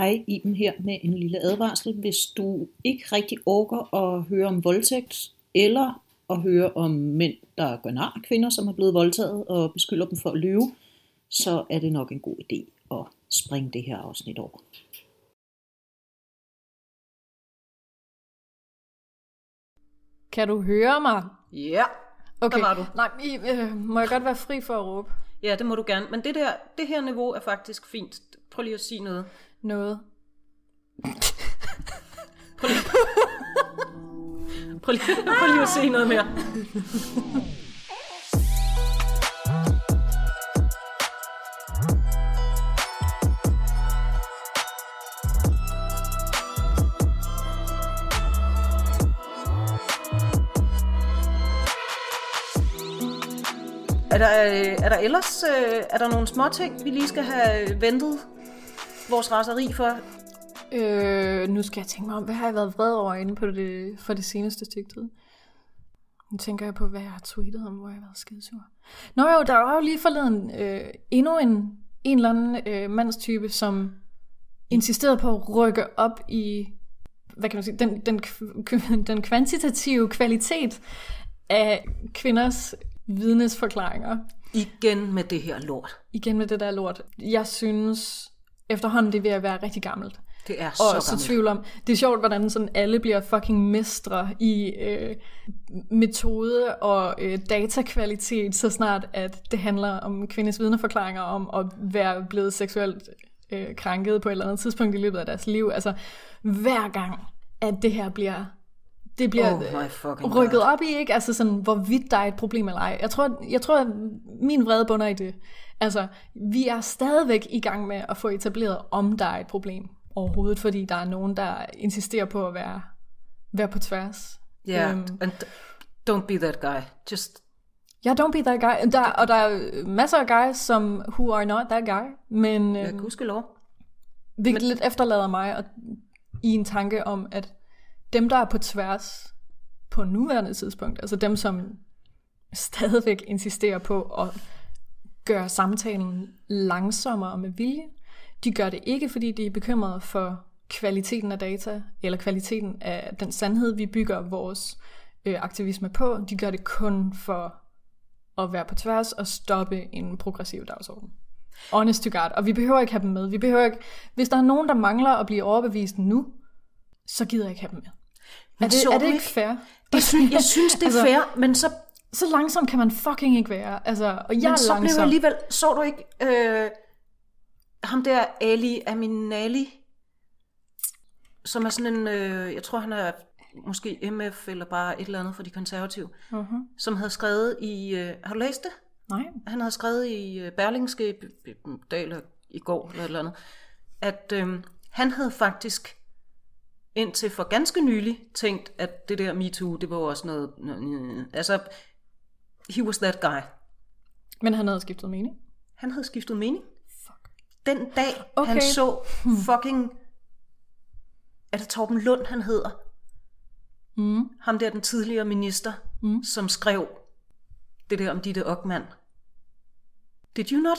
Hej, Iben her med en lille advarsel. Hvis du ikke rigtig orker at høre om voldtægt, eller at høre om mænd, der gør nar af kvinder, som er blevet voldtaget og beskylder dem for at lyve, så er det nok en god idé at springe det her afsnit over. Kan du høre mig? Ja, Okay. Der var du. Nej, I, øh, må jeg godt være fri for at råbe ja, det må du gerne. Men det, der, det her niveau er faktisk fint. Prøv lige at sige noget. noget? Prøv lige, prøv lige, prøv lige at sige noget mere. Er der, øh, er der ellers øh, er der nogle små ting, vi lige skal have ventet vores raseri for? Øh, nu skal jeg tænke mig om, hvad har jeg været vred over inde på det, for det seneste stykke tid? Nu tænker jeg på, hvad jeg har tweetet om, hvor jeg har været skidesur. Nå jo, der var jo lige forleden øh, endnu en, en eller anden øh, mandstype, som insisterede på at rykke op i, hvad kan man sige, den, den, den kvantitative kvalitet af kvinders vidnesforklaringer. Igen med det her lort. Igen med det der lort. Jeg synes efterhånden, det er ved at være rigtig gammelt. Det er Og så så gammelt. tvivl om, det er sjovt, hvordan sådan alle bliver fucking mestre i øh, metode og øh, datakvalitet, så snart at det handler om kvinders vidneforklaringer om at være blevet seksuelt øh, krænket på et eller andet tidspunkt i løbet af deres liv. Altså hver gang, at det her bliver det bliver Oh rykket God. op i, ikke? Altså sådan, hvorvidt der er et problem eller ej. Jeg tror, jeg tror, at min vrede bunder i det. Altså, vi er stadigvæk i gang med at få etableret, om der er et problem overhovedet, fordi der er nogen, der insisterer på at være, være på tværs. Ja, Øhm. and don't be that guy. Just, Ja, don't be that guy. Der, og der er masser af guys, som who are not that guy, men ja, øhm, gudskelov. hvilket lidt efterlader mig at, i en tanke om, at dem, der er på tværs på nuværende tidspunkt, altså dem, som stadigvæk insisterer på at gøre samtalen langsommere med vilje, de gør det ikke, fordi de er bekymrede for kvaliteten af data, eller kvaliteten af den sandhed, vi bygger vores øh, aktivisme på. De gør det kun for at være på tværs og stoppe en progressiv dagsorden. Honest to God. Og vi behøver ikke have dem med. Vi behøver ikke... Hvis der er nogen, der mangler at blive overbevist nu, så gider jeg ikke have dem med. Men Er det, er det ikke fair? Jeg synes, jeg synes det er Altså- fair, men så, Så langsom kan man fucking ikke være. Altså, og jeg men så blev jeg langsom. alligevel... Så du ikke øh, ham der Ali Aminali, som er sådan en... Øh, jeg tror, han er måske MF eller bare et eller andet for de konservative, Uh-huh. som havde skrevet i... Øh, har du læst det? Nej. han havde skrevet i øh, Berlingske b- dag eller i går eller et eller andet, at øh, han havde faktisk indtil for ganske nylig tænkt, at det der MeToo, det var også noget altså, he was that guy. Men han havde skiftet mening. Han havde skiftet mening. Fuck. Den dag, okay. Han så fucking... Er det Torben Lund, han hedder? Mm. Ham der, den tidligere minister, Mm. som skrev det der om Ditte Ockmann. Did you not?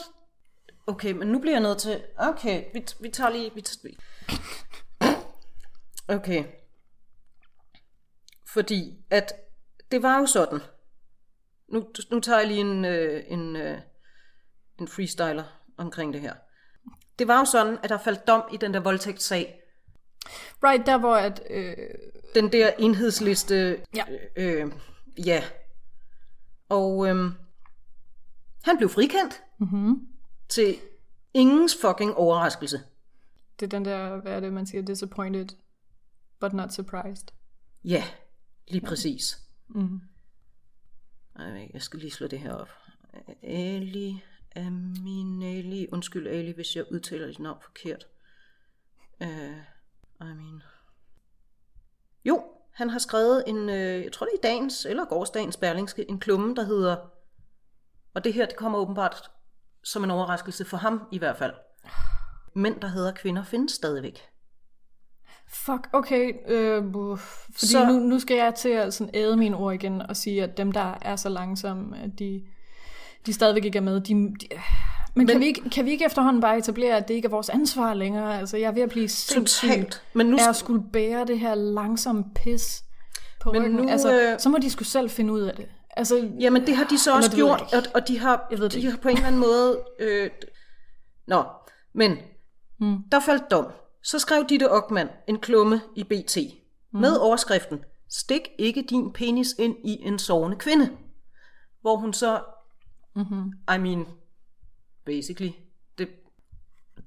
Okay, men nu bliver jeg nødt til... Okay, vi, vi tager lige... Vi tager... Okay. Fordi at det var jo sådan. Nu, nu tager jeg lige en, øh, en, øh, en freestyler omkring det her. Det var jo sådan, at der faldt dom i den der voldtægtssag. Right, der hvor at... Øh, Den der enhedsliste... Ja. Øh, øh, ja. Og øh, han blev frikendt mm-hmm. til ingens fucking overraskelse. Det er den der, hvad er det, man siger, disappointed, but not surprised. Ja, lige præcis. Mm. Jeg skal lige slå det her op. Ali Aminali. Undskyld Ali, hvis jeg udtaler dit navn forkert. Uh, I mean. Jo, han har skrevet en, øh, jeg tror det er i dagens, eller gårdsdagens Berlingske, en klumme, der hedder, og det her, det kommer åbenbart som en overraskelse for ham i hvert fald. Mænd, der hedder kvinder, findes stadigvæk. Fuck, okay. Øh, fordi Så- nu, nu skal jeg til at sådan æde mine ord igen og sige, at dem, der er så langsomme, at de, de stadigvæk ikke er med, de, de, Men kan, vi ikke, kan vi ikke efterhånden bare etablere, at det ikke er vores ansvar længere? Altså, jeg er ved at blive sindssyg Totalt. Men nu af at skulle bære det her langsomme pis på Men ryggen. nu, altså, øh, så må de skulle selv finde ud af det. Altså, Jamen, det har de så også jeg gjort, og, og de har, Jeg ved de har på en eller anden måde... Øh, nå, men Hmm. der faldt dom. Så skrev Ditte Ockmann en klumme i BT Hmm. med overskriften Stik ikke din penis ind i en sovende kvinde. Hvor hun så... Mhm. I mean, basically, det,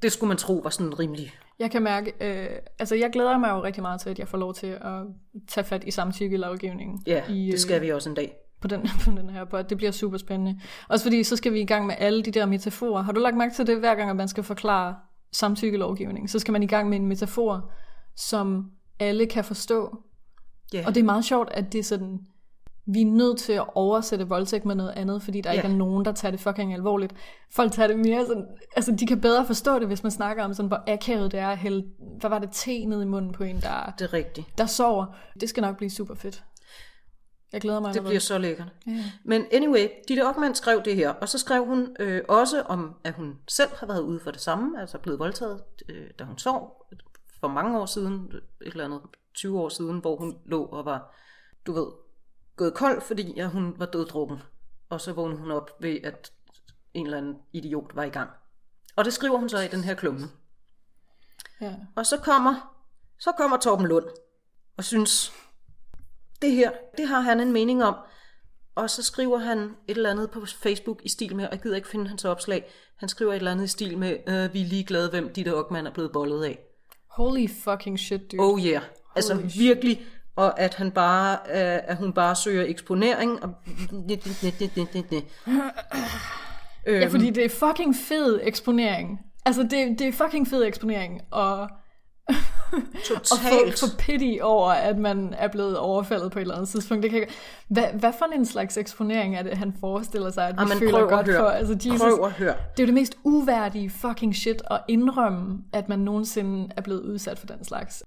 det skulle man tro var sådan rimelig... Jeg kan mærke, øh, altså jeg glæder mig jo rigtig meget til, at jeg får lov til at tage fat i samtykkelovgivningen. Ja, i, det skal vi også en dag. på den, på den her på. Det bliver super spændende. Også fordi, så skal vi i gang med alle de der metaforer. Har du lagt mærke til det, hver gang at man skal forklare samtykkelovgivning? Så skal man i gang med en metafor, som alle kan forstå. Ja. Og det er meget sjovt, at det er sådan, vi er nødt til at oversætte voldtægt med noget andet, fordi der Ja. ikke er nogen, der tager det fucking alvorligt. Folk tager det mere sådan, altså de kan bedre forstå det, hvis man snakker om sådan, hvor akavet det er at hælde, hvad var det, te ned i munden på en, der, Det er rigtigt. der sover. Det skal nok blive super fedt. Jeg glæder mig Det allerede. bliver så lækkert. Ja. Men anyway, Ditte Ockmann skrev det her, og så skrev hun øh, også om, at hun selv har været ude for det samme, altså blevet voldtaget, øh, da hun sov for mange år siden, et eller andet 20 år siden, hvor hun lå og var, du ved, gået kold, fordi at hun var døddrukken. Og så vågnede hun op ved, at en eller anden idiot var i gang. Og det skriver hun så i den her klumme. Ja. Og så kommer, så kommer Torben Lund og synes, det her, det har han en mening om. Og så skriver han et eller andet på Facebook i stil med, og jeg gider ikke finde hans opslag, han skriver et eller andet i stil med, øh, vi er ligeglade, hvem Ditte Ockmann er blevet bollet af. Holy fucking shit, dude. Oh yeah. Altså Holy shit. virkelig, og at han bare, øh, at hun bare søger eksponering. Og... Ja, fordi det er fucking fed eksponering. Altså, det, det er fucking fed eksponering. Og og få, Totalt. få pity over, at man er blevet overfaldet på et eller andet tidspunkt. Det kan, jeg- hvad, hvad for en slags eksponering er det, han forestiller sig, at vi Jamen, føler prøv at godt for? Altså, Jesus, Prøv at høre. Det er jo det mest uværdige fucking shit at indrømme, at man nogensinde er blevet udsat for den slags.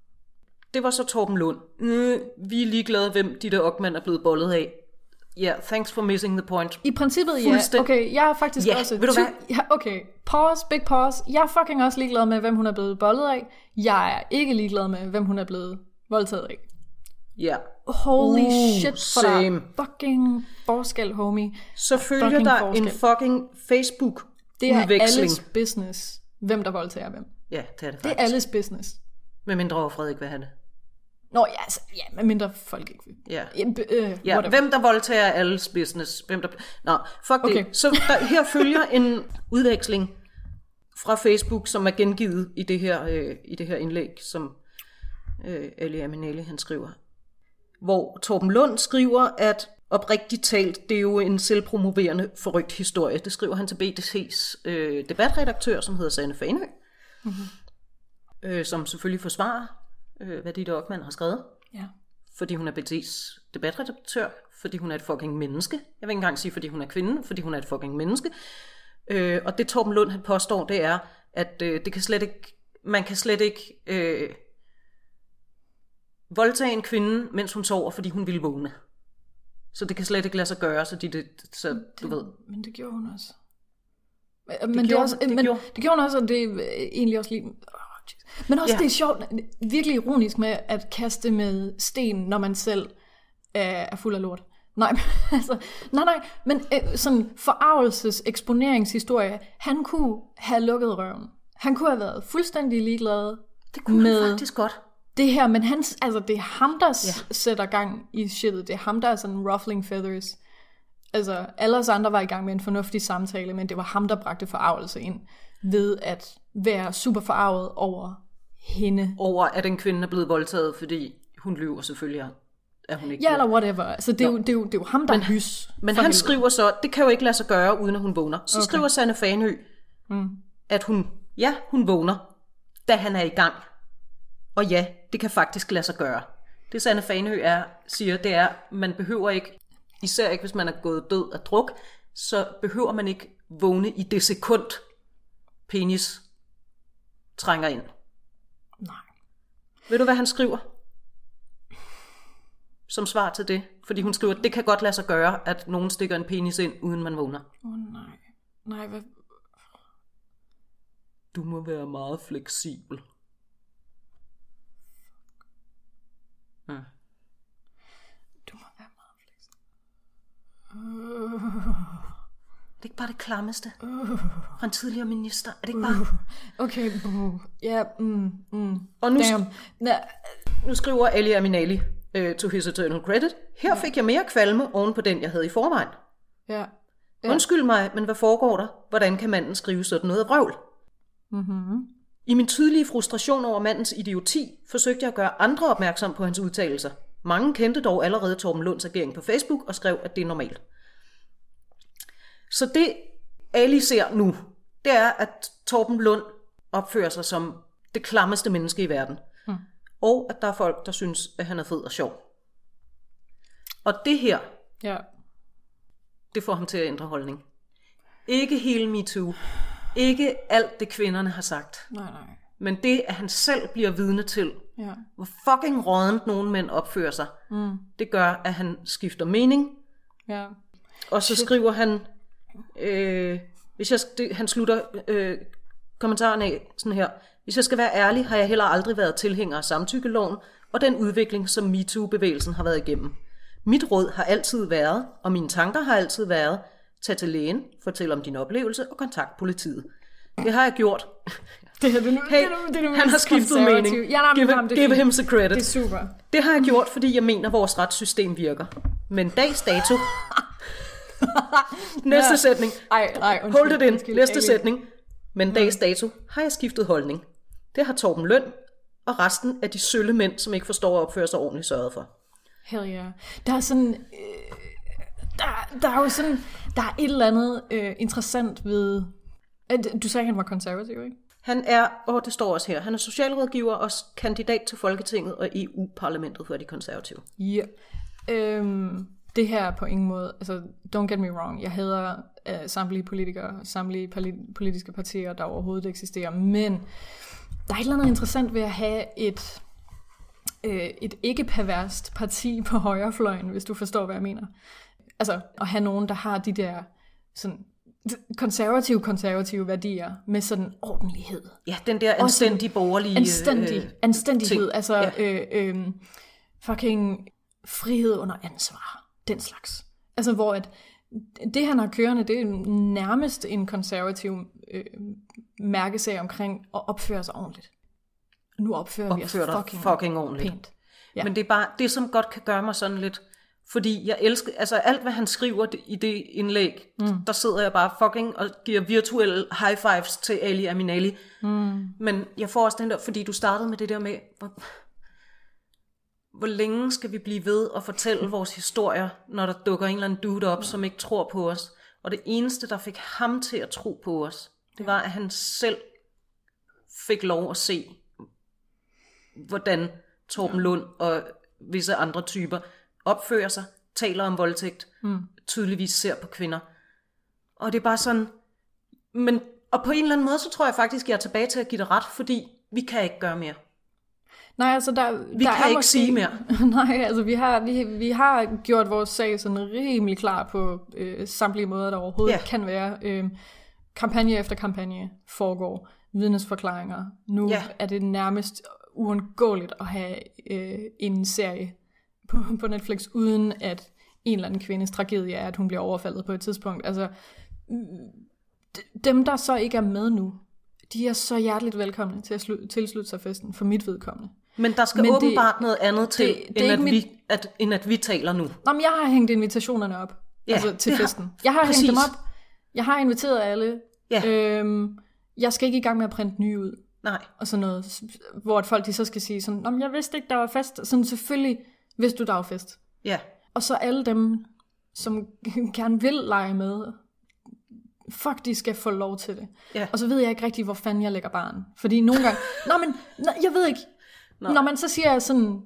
Det var så Torben Lund. Øh, vi er ligeglade, hvem Ditte Ockmann er blevet bollet af. Ja, yeah, thanks for missing the point. I princippet, ja. Fuldstænd- Okay, jeg er faktisk Ja, også... ved du ty- hvad? Ja, okay, pause, big pause. Jeg er fucking også ligeglad med, hvem hun er blevet bollet af. Jeg er ikke ligeglad med, hvem hun er blevet voldtaget af. Ja. Holy Uh, shit, for der same. er fucking forskel, homie. Så følger Fucking der forskel. en fucking Det er alles business, hvem der voldtager hvem. Ja, det er det Det faktisk. er alles business. Med mindre over Frederik vil have det. Nå, ja, altså, ja medmindre folk ikke vil. Ja. Øh, Ja, hvem der voldtager er alles business. Hvem der... Nå, fuck Okay. det. Så der, her følger en udveksling fra Facebook, som er gengivet i det her, øh, i det her indlæg, som øh, Ali Aminali han skriver. Hvor Torben Lund skriver, at oprigtigt talt, det er jo en selvpromoverende forrygt historie. Det skriver han til BTC's øh, debatredaktør, som hedder Sanne Fanø, mm-hmm. øh, som selvfølgelig forsvarer, øh, hvad Ditte Ockmann har skrevet Ja. fordi hun er BT's debatredaktør, fordi hun er et fucking menneske. Jeg vil ikke engang sige, fordi hun er kvinde, fordi hun er et fucking menneske. Øh, og det Torben Lund han påstår, det er, at øh, det kan slet ikke, man kan slet ikke øh, voldtage en kvinde, mens hun sover, fordi hun ville vågne. Så det kan slet ikke lade sig gøre, så, de, det, så du ved. Men det gjorde hun også. Men det, det, er gjorde- også, det men, gjorde- det gjorde hun også, og det er øh, egentlig også lige... Men også Ja. det er sjovt, virkelig ironisk med at kaste med sten, når man selv er, er fuld af lort. Nej, men altså, nej, nej, men øh, sådan forarvelses eksponeringshistorie, han kunne have lukket røven. Han kunne have været fuldstændig ligeglad Det kunne med han faktisk godt. det her, men han, altså, det er ham, der ja. sætter gang i shitet. Det er ham, der er sådan ruffling feathers. Altså, alle os andre var i gang med en fornuftig samtale, men det var ham, der bragte forarvelse ind ved at være super forarvet over hende. Over at en kvinde er blevet voldtaget, fordi hun lyver selvfølgelig, at hun ikke Ja, eller whatever. Altså, det er, jo, det, er jo, det er jo ham, der men, hys. Men han helvede. skriver så, det kan jo ikke lade sig gøre, uden at hun vågner. Så okay. skriver Sanne Fanø, mm. at hun, ja, hun vågner, da han er i gang. Og ja, det kan faktisk lade sig gøre. Det Sanne Fanø er, siger, det er, man behøver ikke, især ikke hvis man er gået død af druk, så behøver man ikke vågne i det sekund, penis trænger ind. Nej. Ved du, hvad han skriver? Som svar til det. Fordi hun skriver, det kan godt lade sig gøre, at nogen stikker en penis ind, uden man vågner. Åh, oh, nej. Nej, hvad... Du må være meget fleksibel. Ja. Du må være meget fleksibel. Er det ikke bare det klammeste fra en tidligere minister? Er det ikke bare... Okay, buh. ja, mm, mm. Og nu. Na, nu skriver Ali Aminali uh, to his eternal credit. Her fik jeg mere kvalme oven på den, jeg havde i forvejen. ja. Ja. Undskyld mig, men hvad foregår der? Hvordan kan manden skrive sådan noget vrøvl? Mm-hmm. I min tydelige frustration over mandens idioti, forsøgte jeg at gøre andre opmærksom på hans udtalelser. Mange kendte dog allerede Torben Lunds agering på Facebook og skrev, at det er normalt. Så det Ali ser nu, det er, at Torben Lund opfører sig som det klammeste menneske i verden. Hmm. Og at der er folk, der synes, at han er fed og sjov. Og det her, Ja. det får ham til at ændre holdning. Ikke hele MeToo. Ikke alt det kvinderne har sagt. Nej, nej. Men det, at han selv bliver vidne til, Ja. hvor fucking rådent nogle mænd opfører sig, mm. det gør, at han skifter mening. Ja. Og så skriver han, øh, hvis jeg, det, han slutter øh, kommentaren af sådan her, hvis jeg skal være ærlig, har jeg heller aldrig været tilhænger af samtykkeloven og den udvikling, som MeToo-bevægelsen har været igennem. Mit råd har altid været, og mine tanker har altid været, tag til lægen, fortæl om din oplevelse og kontakt politiet. Det har jeg gjort. Det er det nu. Hey, det er nu, det er han har skiftet mening. Ja, nej, give, ham, det give him the credit. Det er super. Det har jeg gjort, fordi jeg mener, at vores retssystem virker. Men dags dato... Næste Ja. sætning. Ej, nej, undskyld. Hold det ind. undskyld, Næste Ali. sætning. Men dags dato har jeg skiftet holdning. Det har Torben Løn og resten af de sølle mænd, som ikke forstår at opføre sig ordentligt, sørget for. Hell yeah. Der er sådan... Øh, der, der er jo sådan... Der er et eller andet øh, interessant ved... Du sagde, at han var konservativ, ikke? Han er, og det står også her, han er socialrådgiver og kandidat til Folketinget og EU-parlamentet for de konservative. Ja. Øhm, det her er på ingen måde, altså don't get me wrong, jeg hader øh, samtlige politikere, samtlige poli- politiske partier, der overhovedet eksisterer, men der er et eller andet interessant ved at have et, øh, et ikke-perverst parti på højrefløjen, hvis du forstår, hvad jeg mener. Altså at have nogen, der har de der sådan konservative, konservative værdier med sådan ordentlighed. Ja, den der anstændige borgerlige... Anstændig, øh, anstændighed, ting. altså Ja. øh, øh, fucking frihed under ansvar, den slags. Altså hvor at det han har kørende, det er nærmest en konservativ øh, mærkesag omkring at opføre sig ordentligt. Nu opfører vi os opfører fucking, fucking ordentligt. pænt. Ja. Men det er bare det, som godt kan gøre mig sådan lidt... Fordi jeg elsker... Altså alt, hvad han skriver i det indlæg, mm. der sidder jeg bare fucking og giver virtuelle high fives til Ali Aminali. Mm. Men jeg får også den der... Fordi du startede med det der med... Hvor, hvor længe skal vi blive ved at fortælle vores historier, når der dukker en eller anden dude op, som ikke tror på os? Og det eneste, der fik ham til at tro på os, det var, at han selv fik lov at se, hvordan Torben Lund og visse andre typer opfører sig, taler om voldtægt, mm. tydeligvis ser på kvinder. Og det er bare sådan, men, og på en eller anden måde, så tror jeg faktisk, jeg er tilbage til at give det ret, fordi vi kan ikke gøre mere. Nej, altså der, Vi der kan er ikke måske, sige mere. Nej, altså vi har, vi, vi har gjort vores sag sådan rimelig klar på øh, samtlige måder, der overhovedet yeah. kan være. Øh, kampagne efter kampagne foregår, vidnesforklaringer. Nu yeah. er det nærmest uundgåeligt at have øh, en serie på, på Netflix, uden at en eller anden kvindes tragedie er, at hun bliver overfaldet på et tidspunkt. Altså, dem, der så ikke er med nu, de er så hjerteligt velkomne til at slu- tilslutte sig festen, for mit vedkommende. Men der skal Men åbenbart det, noget andet til, det- det, det end, at ikke vi, mit- at, end at vi taler nu. Nå, men jeg har hængt invitationerne op. Ja, altså til det har- festen. Jeg har præcis. hængt dem op. Jeg har inviteret alle. Ja. Øhm, jeg skal ikke i gang med at printe nye ud. Nej, Og sådan noget. Hvor at folk de så skal sige sådan, Nå, jeg vidste ikke, der var fest. Sådan selvfølgelig vidste du, der var fest. ja. Og så alle dem, som gerne vil lege med, fuck, de skal få lov til det. Ja. Og så ved jeg ikke rigtig, hvor fanden jeg lægger barn. Fordi nogle gange, nå men, nå, jeg ved ikke. Nå. Når man så siger sådan,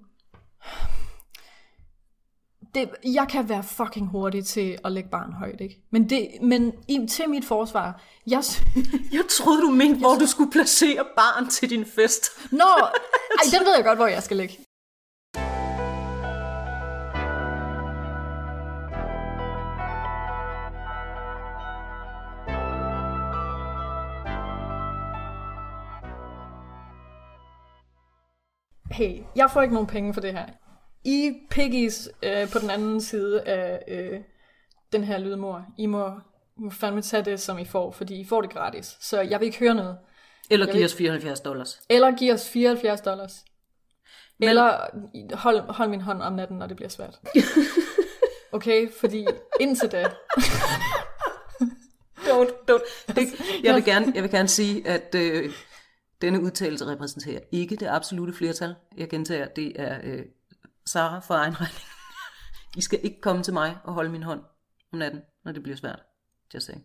det, jeg kan være fucking hurtig til at lægge barn højt, ikke? Men, det, men i, til mit forsvar, jeg, Jeg troede, du mente, hvor du skulle placere barn til din fest. Nå, ej, den ved jeg godt, hvor jeg skal lægge. Hey, jeg får ikke nogen penge for det her. I piggies øh, på den anden side af øh, den her lydmor, I må, I må fandme tage det, som I får, fordi I får det gratis. Så jeg vil ikke høre noget. Eller giv os 74 dollars. Eller giv os 74 dollars. Eller hold, hold min hånd om natten, når det bliver svært. Okay, fordi indtil da, Don't, don't. Det, jeg, vil gerne, jeg vil gerne sige, at øh, denne udtalelse repræsenterer ikke det absolute flertal. Jeg gentager, det er øh, Sara for egen regning. I skal ikke komme til mig og holde min hånd om natten, når det bliver svært. Just saying.